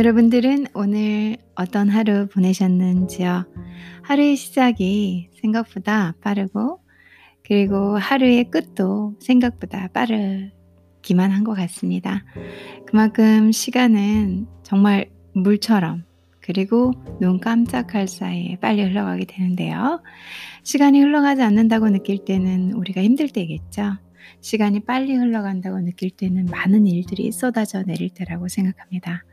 여러분들은 오늘 어떤 하루 보내셨는지요? 하루의 시작이 생각보다 빠르고, 그리고 하루의 끝도 생각보다 빠르기만 한 것 같습니다. 그만큼 시간은 정말 물처럼, 그리고 눈 깜짝할 사이에 빨리 흘러가게 되는데요. 시간이 흘러가지 않는다고 느낄 때는 우리가 힘들 때겠죠. 시간이 빨리 흘러간다고 느낄 때는 많은 일들이 쏟아져 내릴 때라고 생각합니다.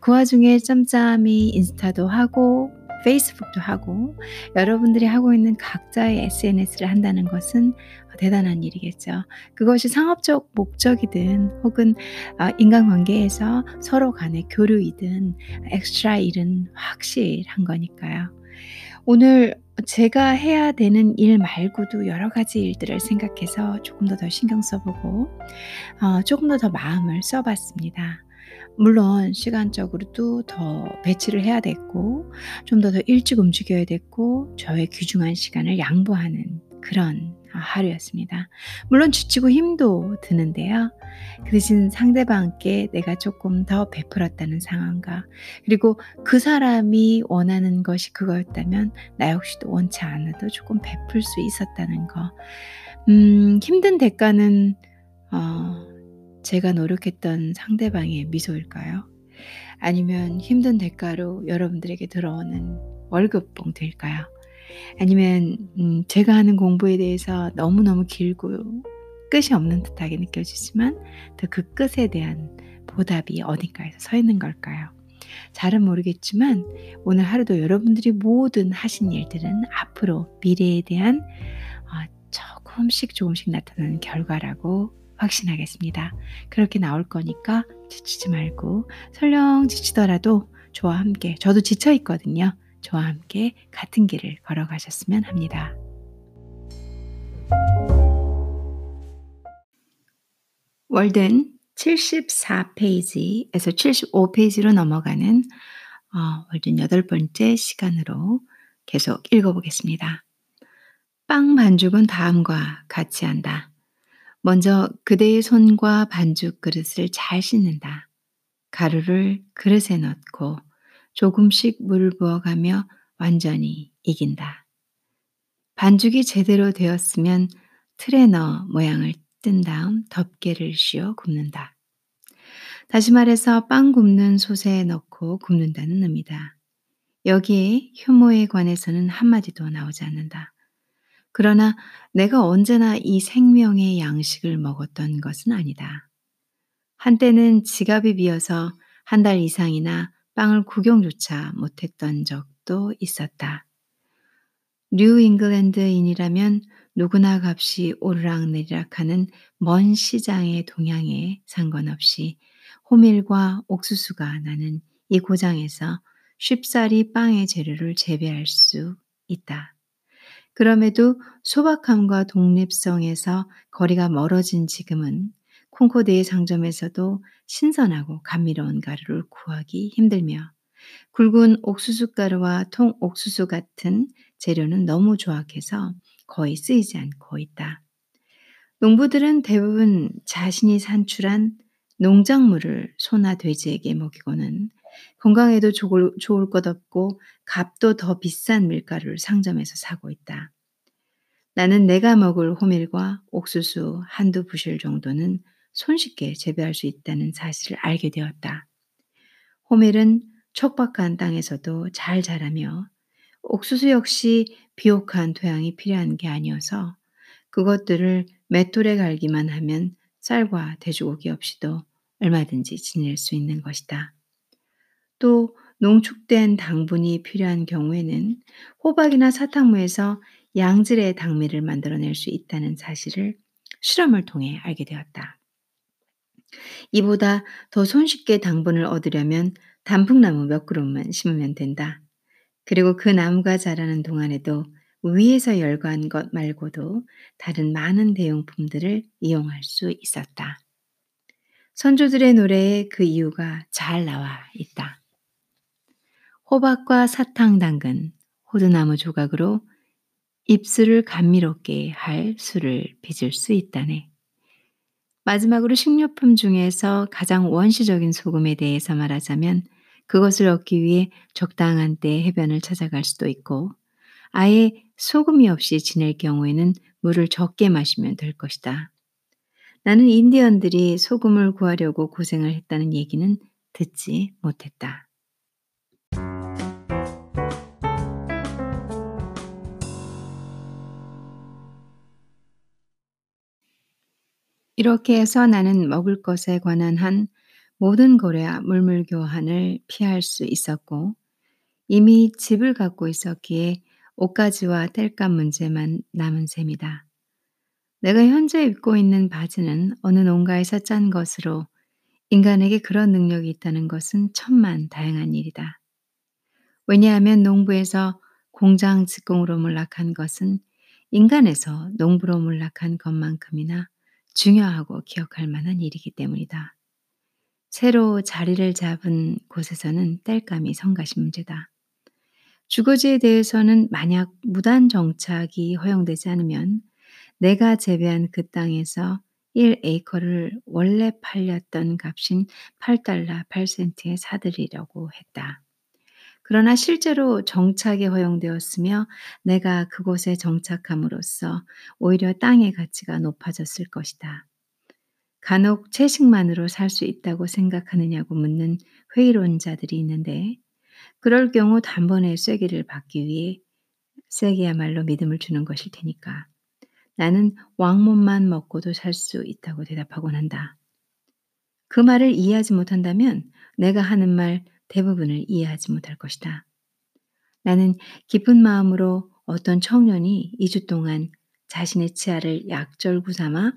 그 와중에 짬짬이 인스타도 하고 페이스북도 하고 여러분들이 하고 있는 각자의 SNS를 한다는 것은 대단한 일이겠죠. 그것이 상업적 목적이든 혹은 아, 인간관계에서 서로 간의 교류이든 엑스트라 일은 확실한 거니까요. 오늘 제가 해야 되는 일 말고도 여러 가지 일들을 생각해서 조금 더 더 신경 써보고 어, 조금 더 더 마음을 써봤습니다. 물론 시간적으로도 더 배치를 해야 됐고 좀 더 더 일찍 움직여야 됐고 저의 귀중한 시간을 양보하는 그런 하루였습니다. 물론 지치고 힘도 드는데요. 그 대신 상대방께 내가 조금 더 베풀었다는 상황과 그리고 그 사람이 원하는 것이 그거였다면 나 역시도 원치 않아도 조금 베풀 수 있었다는 거. 음, 힘든 대가는 어, 제가 노력했던 상대방의 미소일까요? 아니면 힘든 대가로 여러분들에게 들어오는 월급봉 될까요? 아니면 음, 제가 하는 공부에 대해서 너무너무 길고 끝이 없는 듯하게 느껴지지만 또 그 끝에 대한 보답이 어딘가에서 서 있는 걸까요? 잘은 모르겠지만 오늘 하루도 여러분들이 모든 하신 일들은 앞으로 미래에 대한 어, 조금씩 조금씩 나타나는 결과라고 확신하겠습니다. 그렇게 나올 거니까 지치지 말고 설령 지치더라도 저와 함께 저도 지쳐 있거든요. 저와 함께 같은 길을 걸어가셨으면 합니다. 월든 74페이지에서 75페이지로 넘어가는 어, 월든 여덟 번째 시간으로 계속 읽어보겠습니다. 빵 반죽은 다음과 같이 한다. 먼저 그대의 손과 반죽 그릇을 잘 씻는다. 가루를 그릇에 넣고 조금씩 물을 부어가며 완전히 이긴다. 반죽이 제대로 되었으면 틀에 넣어 모양을 뜬 다음 덮개를 씌워 굽는다. 다시 말해서 빵 굽는 솥에 넣고 굽는다는 의미다. 여기에 효모에 관해서는 한마디도 나오지 않는다. 그러나 내가 언제나 이 생명의 양식을 먹었던 것은 아니다. 한때는 지갑이 비어서 한 달 이상이나 빵을 구경조차 못했던 적도 있었다. 뉴 잉글랜드인이라면 누구나 값이 오르락내리락하는 먼 시장의 동향에 상관없이 호밀과 옥수수가 나는 이 고장에서 쉽사리 빵의 재료를 재배할 수 있다. 그럼에도 소박함과 독립성에서 거리가 멀어진 지금은 콩코드의 상점에서도 신선하고 감미로운 가루를 구하기 힘들며 굵은 옥수수 가루와 통 옥수수 같은 재료는 너무 조악해서 거의 쓰이지 않고 있다. 농부들은 대부분 자신이 산출한 농작물을 소나 돼지에게 먹이고는 건강에도 좋을, 좋을 것 없고 값도 더 비싼 밀가루를 상점에서 사고 있다. 나는 내가 먹을 호밀과 옥수수 한두 부실 정도는 손쉽게 재배할 수 있다는 사실을 알게 되었다. 호밀은 척박한 땅에서도 잘 자라며 옥수수 역시 비옥한 토양이 필요한 게 아니어서 그것들을 맷돌에 갈기만 하면 쌀과 돼지고기 없이도 얼마든지 지낼 수 있는 것이다. 또 농축된 당분이 필요한 경우에는 호박이나 사탕무에서 양질의 당미를 만들어낼 수 있다는 사실을 실험을 통해 알게 되었다. 이보다 더 손쉽게 당분을 얻으려면 단풍나무 몇 그룹만 심으면 된다. 그리고 그 나무가 자라는 동안에도 위에서 열거한 것 말고도 다른 많은 대용품들을 이용할 수 있었다. 선조들의 노래에 그 이유가 잘 나와 있다. 호박과 사탕 당근, 호두나무 조각으로 입술을 감미롭게 할 술을 빚을 수 있다네. 마지막으로 식료품 중에서 가장 원시적인 소금에 대해서 말하자면 그것을 얻기 위해 적당한 때에 해변을 찾아갈 수도 있고 아예 소금이 없이 지낼 경우에는 물을 적게 마시면 될 것이다. 나는 인디언들이 소금을 구하려고 고생을 했다는 얘기는 듣지 못했다. 이렇게 해서 나는 먹을 것에 관한 한 모든 거래와 물물 교환을 피할 수 있었고 이미 집을 갖고 있었기에 옷가지와 땔감 문제만 남은 셈이다. 내가 현재 입고 있는 바지는 어느 농가에서 짠 것으로 인간에게 그런 능력이 있다는 것은 천만 다양한 일이다. 왜냐하면 농부에서 공장 직공으로 몰락한 것은 인간에서 농부로 몰락한 것만큼이나 중요하고 기억할 만한 일이기 때문이다. 새로 자리를 잡은 곳에서는 땔감이 성가신 문제다. 주거지에 대해서는 만약 무단 정착이 허용되지 않으면 내가 재배한 그 땅에서 1에이커를 원래 팔렸던 값인 8달러 8센트에 사들이려고 했다. 그러나 실제로 정착이 허용되었으며 내가 그곳에 정착함으로써 오히려 땅의 가치가 높아졌을 것이다. 간혹 채식만으로 살 수 있다고 생각하느냐고 묻는 회의론자들이 있는데 그럴 경우 단번에 쐐기를 받기 위해 쐐기야말로 믿음을 주는 것일 테니까 나는 왕몸만 먹고도 살 수 있다고 대답하곤 한다. 그 말을 이해하지 못한다면 내가 하는 말 대부분을 이해하지 못할 것이다. 나는 기쁜 마음으로 어떤 청년이 2주 동안 자신의 치아를 약절구 삼아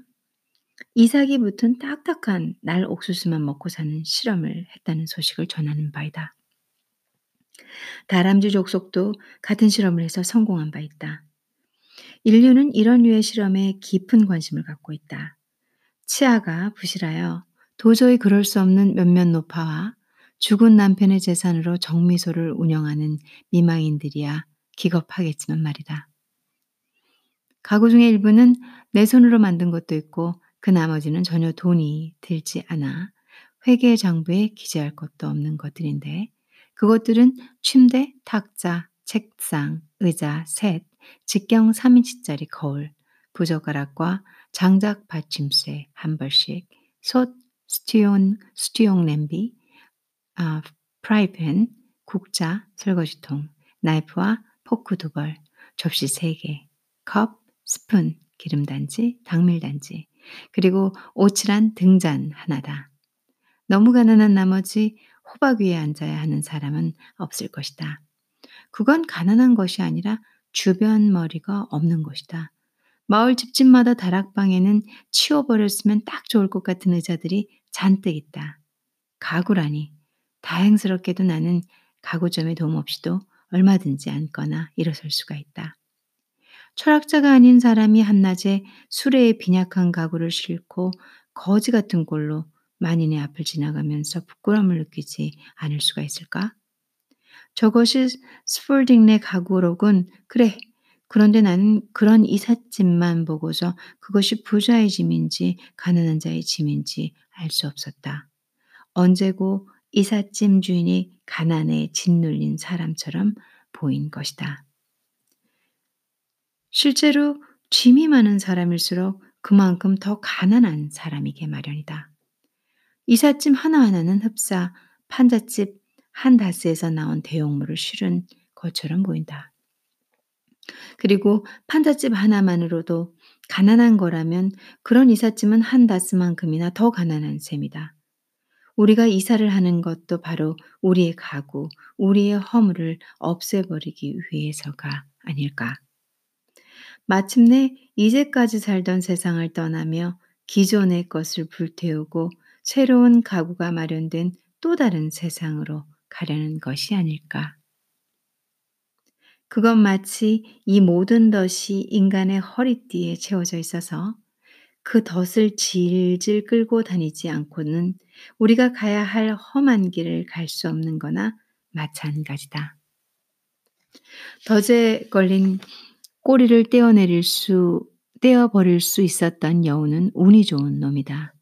이삭이 붙은 딱딱한 날 옥수수만 먹고 사는 실험을 했다는 소식을 전하는 바이다. 다람쥐 족속도 같은 실험을 해서 성공한 바 있다. 인류는 이런 류의 실험에 깊은 관심을 갖고 있다. 치아가 부실하여 도저히 그럴 수 없는 몇몇 노파와 죽은 남편의 재산으로 정미소를 운영하는 미망인들이야 기겁하겠지만 말이다. 가구 중의 일부는 내 손으로 만든 것도 있고 그 나머지는 전혀 돈이 들지 않아 회계 장부에 기재할 것도 없는 것들인데 그것들은 침대, 탁자, 책상, 의자, 셋, 직경 3인치짜리 거울, 부젓가락과 장작 받침쇠 한 벌씩, 솥, 스튜용, 스튜용 냄비, 아, 프라이팬, 국자, 설거지통, 나이프와 포크 두 벌, 접시 세 개, 컵, 스푼, 기름단지, 당밀단지, 그리고 옻칠한 등잔 하나다. 너무 가난한 나머지 호박 위에 앉아야 하는 사람은 없을 것이다. 그건 가난한 것이 아니라 주변 머리가 없는 것이다. 마을 집집마다 다락방에는 치워버렸으면 딱 좋을 것 같은 의자들이 잔뜩 있다. 가구라니. 다행스럽게도 나는 가구점의 도움 없이도 얼마든지 앉거나 일어설 수가 있다. 철학자가 아닌 사람이 한낮에 수레에 빈약한 가구를 싣고 거지 같은 꼴로 만인의 앞을 지나가면서 부끄러움을 느끼지 않을 수가 있을까? 저것이 스폴딩네 가구로군. 그래. 그런데 나는 그런 이삿짐만 보고서 그것이 부자의 짐인지 가난한 자의 짐인지 알 수 없었다. 언제고 이삿짐 주인이 가난에 짓눌린 사람처럼 보인 것이다. 실제로 짐이 많은 사람일수록 그만큼 더 가난한 사람이게 마련이다. 이삿짐 하나하나는 흡사 판잣집 한 다스에서 나온 대용물을 실은 것처럼 보인다. 그리고 판잣집 하나만으로도 가난한 거라면 그런 이삿짐은 한 다스만큼이나 더 가난한 셈이다. 우리가 이사를 하는 것도 바로 우리의 가구, 우리의 허물을 없애버리기 위해서가 아닐까. 마침내 이제까지 살던 세상을 떠나며 기존의 것을 불태우고 새로운 가구가 마련된 또 다른 세상으로 가려는 것이 아닐까. 그건 마치 이 모든 덫이 인간의 허리띠에 채워져 있어서 그 덫을 질질 끌고 다니지 않고는 우리가 가야 할 험한 길을 갈 수 없는 거나 마찬가지다. 덫에 걸린 꼬리를 떼어내릴 수, 떼어버릴 수 있었던 여우는 운이 좋은 놈이다.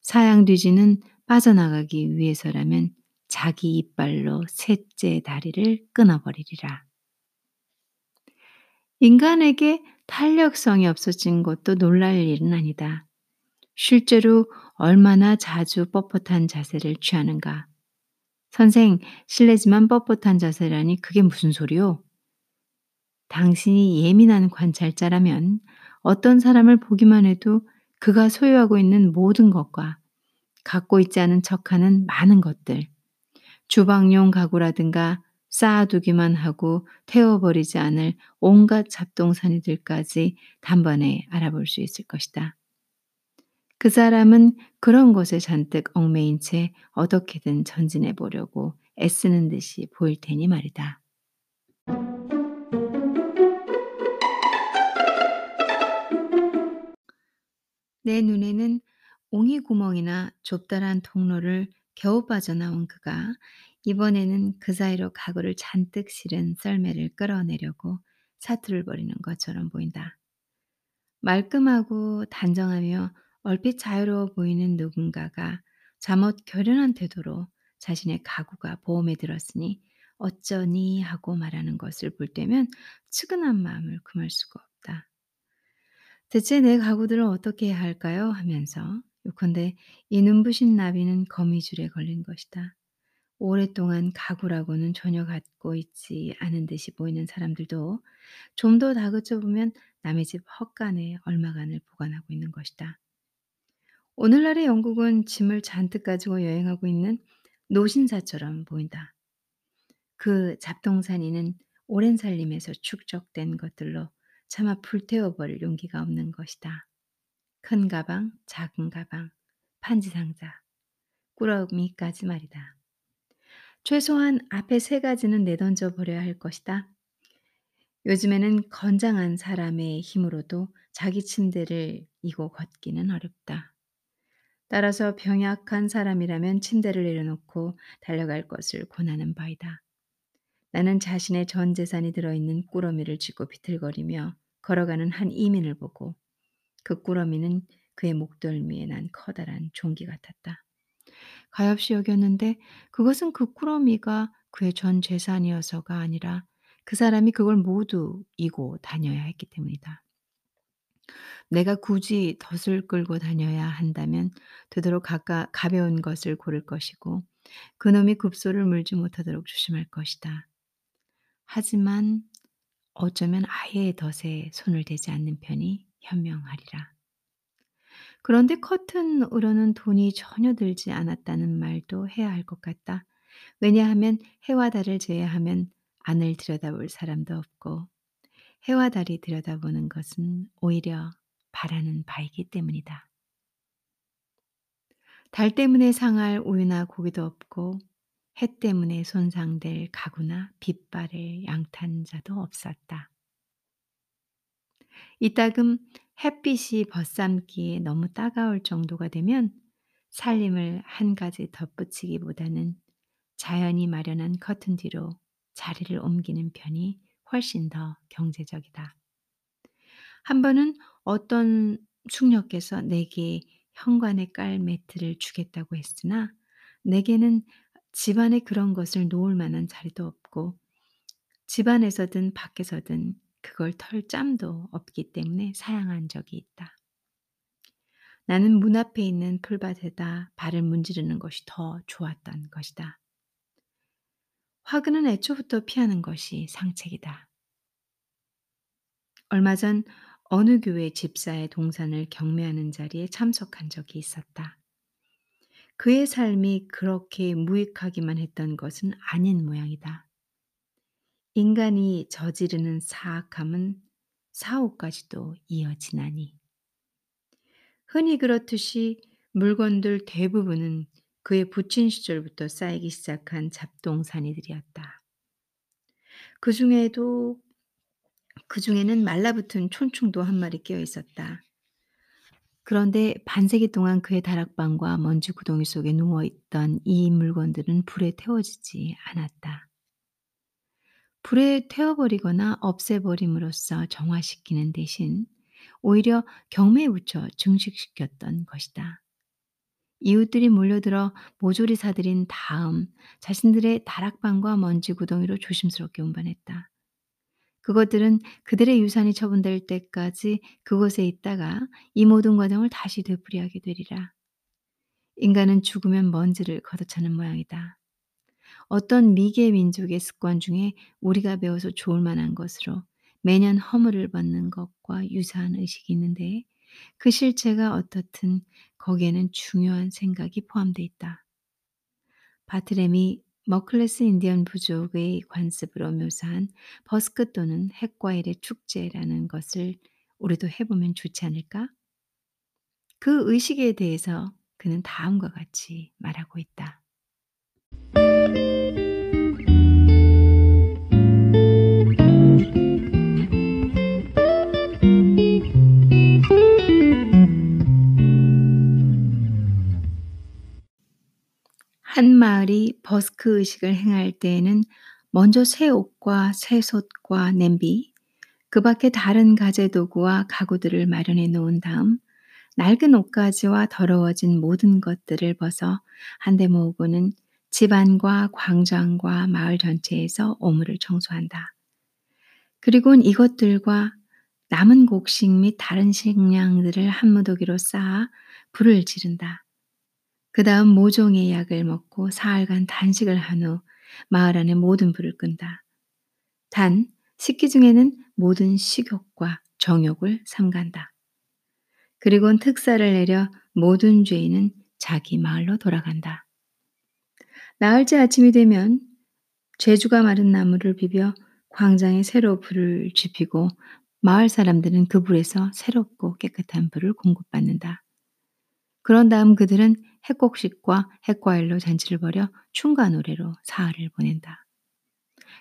사양 뒤지는 빠져나가기 위해서라면 자기 이빨로 셋째 다리를 끊어버리리라. 인간에게 탄력성이 없어진 것도 놀랄 일은 아니다. 실제로 얼마나 자주 뻣뻣한 자세를 취하는가. 선생, 실례지만 뻣뻣한 자세라니 그게 무슨 소리요? 당신이 예민한 관찰자라면 어떤 사람을 보기만 해도 그가 소유하고 있는 모든 것과 갖고 있지 않은 척하는 많은 것들, 주방용 가구라든가 쌓아두기만 하고 태워버리지 않을 온갖 잡동사니들까지 단번에 알아볼 수 있을 것이다. 그 사람은 그런 것에 잔뜩 얽매인 채 어떻게든 전진해 보려고 애쓰는 듯이 보일 테니 말이다. 내 눈에는 옹이 구멍이나 좁다란 통로를 겨우 빠져나온 그가 이번에는 그 사이로 가구를 잔뜩 실은 썰매를 끌어내려고 사투를 벌이는 것처럼 보인다. 말끔하고 단정하며 얼핏 자유로워 보이는 누군가가 잠옷 결연한 태도로 자신의 가구가 보험에 들었으니 어쩌니 하고 말하는 것을 볼 때면 측은한 마음을 금할 수가 없다. 대체 내 가구들을 어떻게 해야 할까요? 하면서 요컨대 이 눈부신 나비는 거미줄에 걸린 것이다. 오랫동안 가구라고는 전혀 갖고 있지 않은 듯이 보이는 사람들도 좀 더 다그쳐 보면 남의 집 헛간에 얼마간을 보관하고 있는 것이다. 오늘날의 영국은 짐을 잔뜩 가지고 여행하고 있는 노신사처럼 보인다. 그 잡동사니는 오랜 살림에서 축적된 것들로 차마 불태워버릴 용기가 없는 것이다. 큰 가방, 작은 가방, 판지 상자, 꾸러미까지 말이다. 최소한 앞에 세 가지는 내던져 버려야 할 것이다. 요즘에는 건장한 사람의 힘으로도 자기 침대를 이고 걷기는 어렵다. 따라서 병약한 사람이라면 침대를 내려놓고 달려갈 것을 권하는 바이다. 나는 자신의 전 재산이 들어있는 꾸러미를 쥐고 비틀거리며 걸어가는 한 이민을 보고 그 꾸러미는 그의 목덜미에 난 커다란 종기 같았다. 가엾이 여겼는데 그것은 그 꾸러미가 그의 전 재산이어서가 아니라 그 사람이 그걸 모두 이고 다녀야 했기 때문이다. 내가 굳이 덫을 끌고 다녀야 한다면 되도록 가까, 가벼운 것을 고를 것이고 그놈이 급소를 물지 못하도록 조심할 것이다. 하지만 어쩌면 아예 덫에 손을 대지 않는 편이 현명하리라. 그런데 커튼으로는 돈이 전혀 들지 않았다는 말도 해야 할 것 같다. 왜냐하면 해와 달을 제외하면 안을 들여다볼 사람도 없고 해와 달이 들여다보는 것은 오히려 바라는 바이기 때문이다. 달 때문에 상할 우유나 고기도 없고 해 때문에 손상될 가구나 빗발을 양탄자도 없었다. 이따금 햇빛이 벗삼기에 너무 따가울 정도가 되면 살림을 한 가지 덧붙이기보다는 자연이 마련한 커튼 뒤로 자리를 옮기는 편이 훨씬 더 경제적이다. 한 번은 어떤 숙녀께서 내게 현관에 깔 매트를 주겠다고 했으나 내게는 집안에 그런 것을 놓을 만한 자리도 없고 집안에서든 밖에서든 그걸 털 짬도 없기 때문에 사양한 적이 있다. 나는 문 앞에 있는 풀밭에다 발을 문지르는 것이 더 좋았던 것이다. 화근은 애초부터 피하는 것이 상책이다. 얼마 전 어느 교회 집사의 동산을 경매하는 자리에 참석한 적이 있었다. 그의 삶이 그렇게 무익하기만 했던 것은 아닌 모양이다. 인간이 저지르는 사악함은 사후까지도 이어지나니. 흔히 그렇듯이 물건들 대부분은 그의 부친 시절부터 쌓이기 시작한 잡동사니들이었다. 그 중에도 그 중에는 말라붙은 촌충도 한 마리 끼어 있었다. 그런데 반세기 동안 그의 다락방과 먼지 구덩이 속에 누워 있던 이 물건들은 불에 태워지지 않았다. 불에 태워버리거나 없애버림으로써 정화시키는 대신 오히려 경매에 붙여 증식시켰던 것이다. 이웃들이 몰려들어 모조리 사들인 다음 자신들의 다락방과 먼지 구덩이로 조심스럽게 운반했다. 그것들은 그들의 유산이 처분될 때까지 그곳에 있다가 이 모든 과정을 다시 되풀이하게 되리라. 인간은 죽으면 먼지를 걷어차는 모양이다. 어떤 미개 민족의 습관 중에 우리가 배워서 좋을 만한 것으로 매년 허물을 받는 것과 유사한 의식이 있는데 그 실체가 어떻든 거기에는 중요한 생각이 포함되어 있다. 바트렘이 머클레스 인디언 부족의 관습으로 묘사한 버스크 또는 핵과일의 축제라는 것을 우리도 해보면 좋지 않을까? 그 의식에 대해서 그는 다음과 같이 말하고 있다. 버스크 의식을 행할 때에는 먼저 새 옷과 새 솥과 냄비, 그 밖에 다른 가재 도구와 가구들을 마련해 놓은 다음 낡은 옷가지와 더러워진 모든 것들을 벗어 한데 모으고는 집안과 광장과 마을 전체에서 오물을 청소한다. 그리고는 이것들과 남은 곡식 및 다른 식량들을 한 무더기로 쌓아 불을 지른다. 그 다음 모종의 약을 먹고 사흘간 단식을 한 후 마을 안의 모든 불을 끈다. 단 식기 중에는 모든 식욕과 정욕을 삼간다. 그리고는 특사를 내려 모든 죄인은 자기 마을로 돌아간다. 나흘째 아침이 되면 죄주가 마른 나무를 비벼 광장에 새로 불을 지피고 마을 사람들은 그 불에서 새롭고 깨끗한 불을 공급받는다. 그런 다음 그들은 핵곡식과 핵과일로 잔치를 벌여 춤과 노래로 사흘을 보낸다.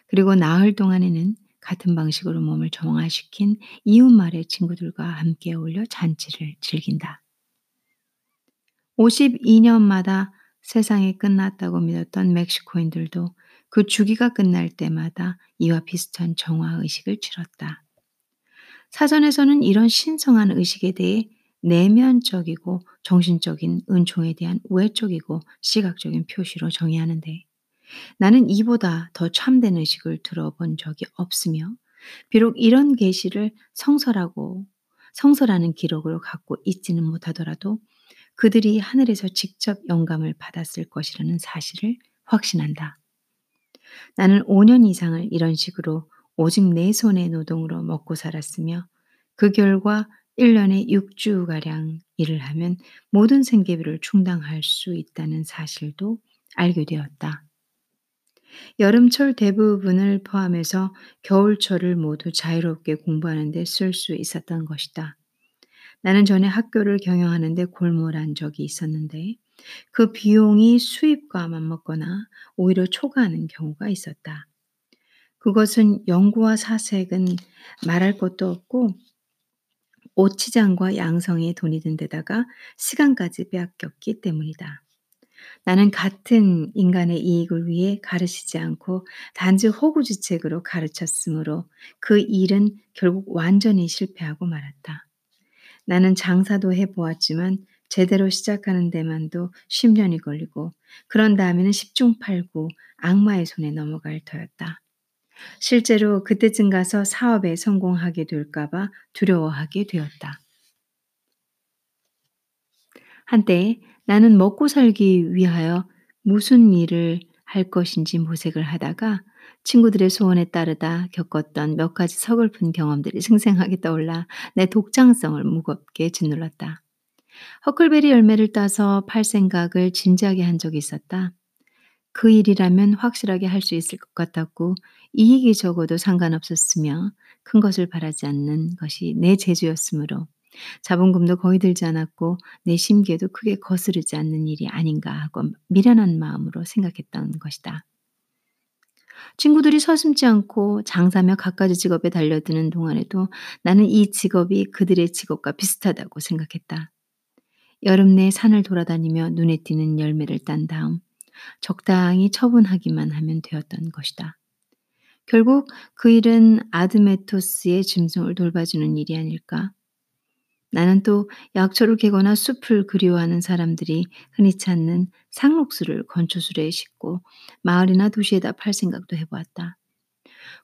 그리고 나흘 동안에는 같은 방식으로 몸을 정화시킨 이웃마을의 친구들과 함께 어울려 잔치를 즐긴다. 52년마다 세상이 끝났다고 믿었던 멕시코인들도 그 주기가 끝날 때마다 이와 비슷한 정화 의식을 치렀다. 사전에서는 이런 신성한 의식에 대해 내면적이고 정신적인 은총에 대한 외적이고 시각적인 표시로 정의하는데 나는 이보다 더 참된 의식을 들어본 적이 없으며 비록 이런 계시를 성서라고 성서라는 기록으로 갖고 있지는 못하더라도 그들이 하늘에서 직접 영감을 받았을 것이라는 사실을 확신한다. 나는 5년 이상을 이런 식으로 오직 내 손의 노동으로 먹고 살았으며 그 결과 1년에 6주가량 일을 하면 모든 생계비를 충당할 수 있다는 사실도 알게 되었다. 여름철 대부분을 포함해서 겨울철을 모두 자유롭게 공부하는 데 쓸 수 있었던 것이다. 나는 전에 학교를 경영하는 데 골몰한 적이 있었는데 그 비용이 수입과 맞먹거나 오히려 초과하는 경우가 있었다. 그것은 연구와 사색은 말할 것도 없고 오치장과 양성에 돈이 든 데다가 시간까지 빼앗겼기 때문이다. 나는 같은 인간의 이익을 위해 가르치지 않고 단지 호구지책으로 가르쳤으므로 그 일은 결국 완전히 실패하고 말았다. 나는 장사도 해보았지만 제대로 시작하는 데만도 10년이 걸리고 그런 다음에는 10중 8구 악마의 손에 넘어갈 터였다. 실제로 그때쯤 가서 사업에 성공하게 될까봐 두려워하게 되었다. 한때 나는 먹고 살기 위하여 무슨 일을 할 것인지 모색을 하다가 친구들의 소원에 따르다 겪었던 몇 가지 서글픈 경험들이 생생하게 떠올라 내 독창성을 무겁게 짓눌렀다. 허클베리 열매를 따서 팔 생각을 진지하게 한 적이 있었다. 그 일이라면 확실하게 할 수 있을 것 같았고 이익이 적어도 상관없었으며 큰 것을 바라지 않는 것이 내 재주였으므로 자본금도 거의 들지 않았고 내 심기에도 크게 거스르지 않는 일이 아닌가 하고 미련한 마음으로 생각했던 것이다. 친구들이 서슴지 않고 장사며 갖가지 직업에 달려드는 동안에도 나는 이 직업이 그들의 직업과 비슷하다고 생각했다. 여름 내 산을 돌아다니며 눈에 띄는 열매를 딴 다음 적당히 처분하기만 하면 되었던 것이다. 결국 그 일은 아드메토스의 짐승을 돌봐주는 일이 아닐까? 나는 또 약초를 캐거나 숲을 그리워하는 사람들이 흔히 찾는 상록수를 건초술에 싣고 마을이나 도시에다 팔 생각도 해보았다.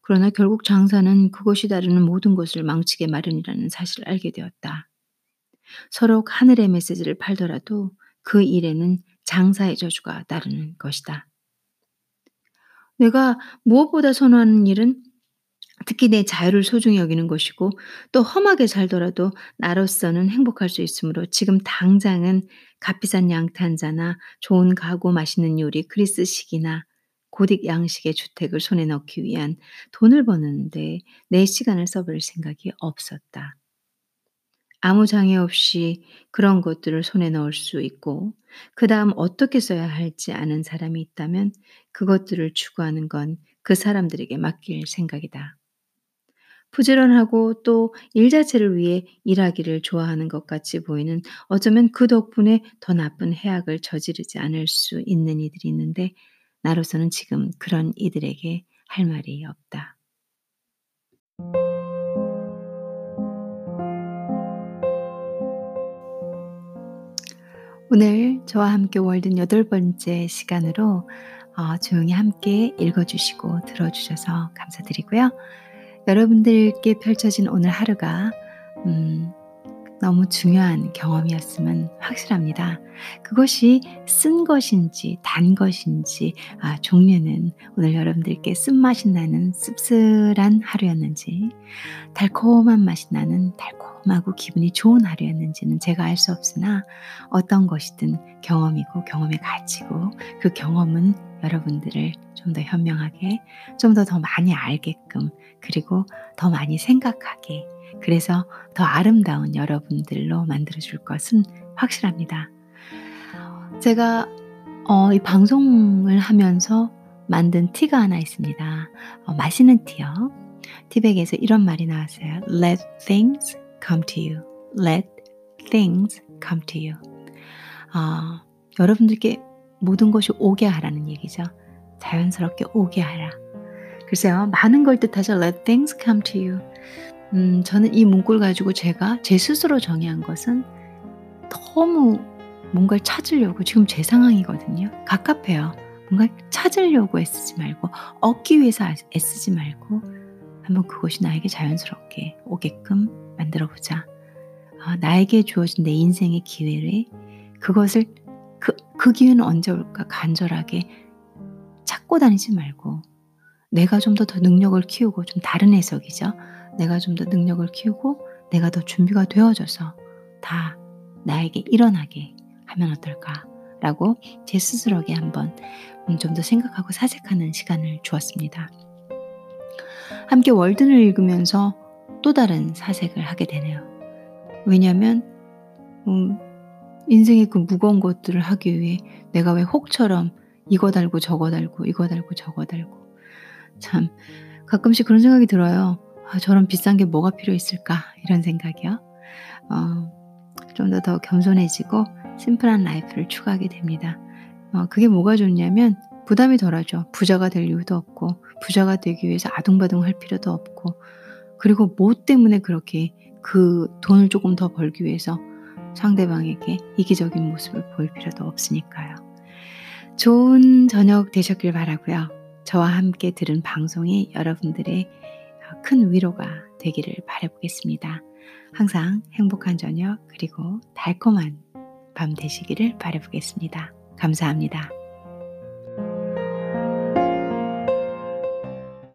그러나 결국 장사는 그것이 다루는 모든 것을 망치게 마련이라는 사실을 알게 되었다. 서로 하늘의 메시지를 팔더라도 그 일에는 장사의 저주가 따르는 것이다. 내가 무엇보다 선호하는 일은 특히 내 자유를 소중히 여기는 것이고 또 험하게 살더라도 나로서는 행복할 수 있으므로 지금 당장은 값비싼 양탄자나 좋은 가구 맛있는 요리 그리스식이나 고딕 양식의 주택을 손에 넣기 위한 돈을 버는데 내 시간을 써버릴 생각이 없었다. 아무 장애 없이 그런 것들을 손에 넣을 수 있고 그 다음 어떻게 써야 할지 아는 사람이 있다면 그것들을 추구하는 건 그 사람들에게 맡길 생각이다. 부지런하고 또 일 자체를 위해 일하기를 좋아하는 것 같이 보이는 어쩌면 그 덕분에 더 나쁜 해악을 저지르지 않을 수 있는 이들이 있는데 나로서는 지금 그런 이들에게 할 말이 없다. 오늘 저와 함께 월든 여덟 번째 시간으로 어, 조용히 함께 읽어주시고 들어주셔서 감사드리고요. 여러분들께 펼쳐진 오늘 하루가 음, 너무 중요한 경험이었으면 확실합니다. 그것이 쓴 것인지 단 것인지 아, 종류는 오늘 여러분들께 쓴맛이 나는 씁쓸한 하루였는지 달콤한 맛이 나는 달콤하고 기분이 좋은 하루였는지는 제가 알 수 없으나 어떤 것이든 경험이고 경험의 가치고 그 경험은 여러분들을 좀 더 현명하게 좀 더더 많이 알게끔 그리고 더 많이 생각하게 그래서 더 아름다운 여러분들로 만들어줄 것은 확실합니다. 제가 어, 이 방송을 하면서 만든 티가 하나 있습니다. 어, 마시는 티요. 티백에서 이런 말이 나왔어요. Let things come to you. Let things come to you. 어, 여러분들께 모든 것이 오게 하라는 얘기죠. 자연스럽게 오게 하라. 글쎄요, 많은 걸 뜻하죠. Let things come to you. 음, 저는 이 문구를 가지고 제가 제 스스로 정의한 것은 너무 뭔가를 찾으려고 지금 제 상황이거든요. 갑갑해요. 뭔가 찾으려고 애쓰지 말고 얻기 위해서 애쓰지 말고 한번 그것이 나에게 자연스럽게 오게끔 만들어 보자. 어, 나에게 주어진 내 인생의 기회를 그것을 그, 그 기회는 언제 올까 간절하게 찾고 다니지 말고 내가 좀 더 더 능력을 키우고 좀 다른 해석이죠. 내가 좀 더 능력을 키우고 내가 더 준비가 되어져서 다 나에게 일어나게 하면 어떨까라고 제 스스로에게 한번 음, 좀더 생각하고 사색하는 시간을 주었습니다. 함께 월든을 읽으면서 또 다른 사색을 하게 되네요. 왜냐하면 음, 인생의 그 무거운 것들을 하기 위해 내가 왜 혹처럼 이거 달고 저거 달고 이거 달고 저거 달고 참 가끔씩 그런 생각이 들어요. 아, 저런 비싼 게 뭐가 필요 있을까 이런 생각이요. 어, 좀 더 더 겸손해지고 심플한 라이프를 추구하게 됩니다. 어, 그게 뭐가 좋냐면 부담이 덜하죠. 부자가 될 이유도 없고 부자가 되기 위해서 아둥바둥 할 필요도 없고 그리고 뭐 때문에 그렇게 그 돈을 조금 더 벌기 위해서 상대방에게 이기적인 모습을 보일 필요도 없으니까요. 좋은 저녁 되셨길 바라고요. 저와 함께 들은 방송이 여러분들의 큰 위로가 되기를 바라보겠습니다. 항상 행복한 저녁 그리고 달콤한 밤 되시기를 바라보겠습니다. 감사합니다.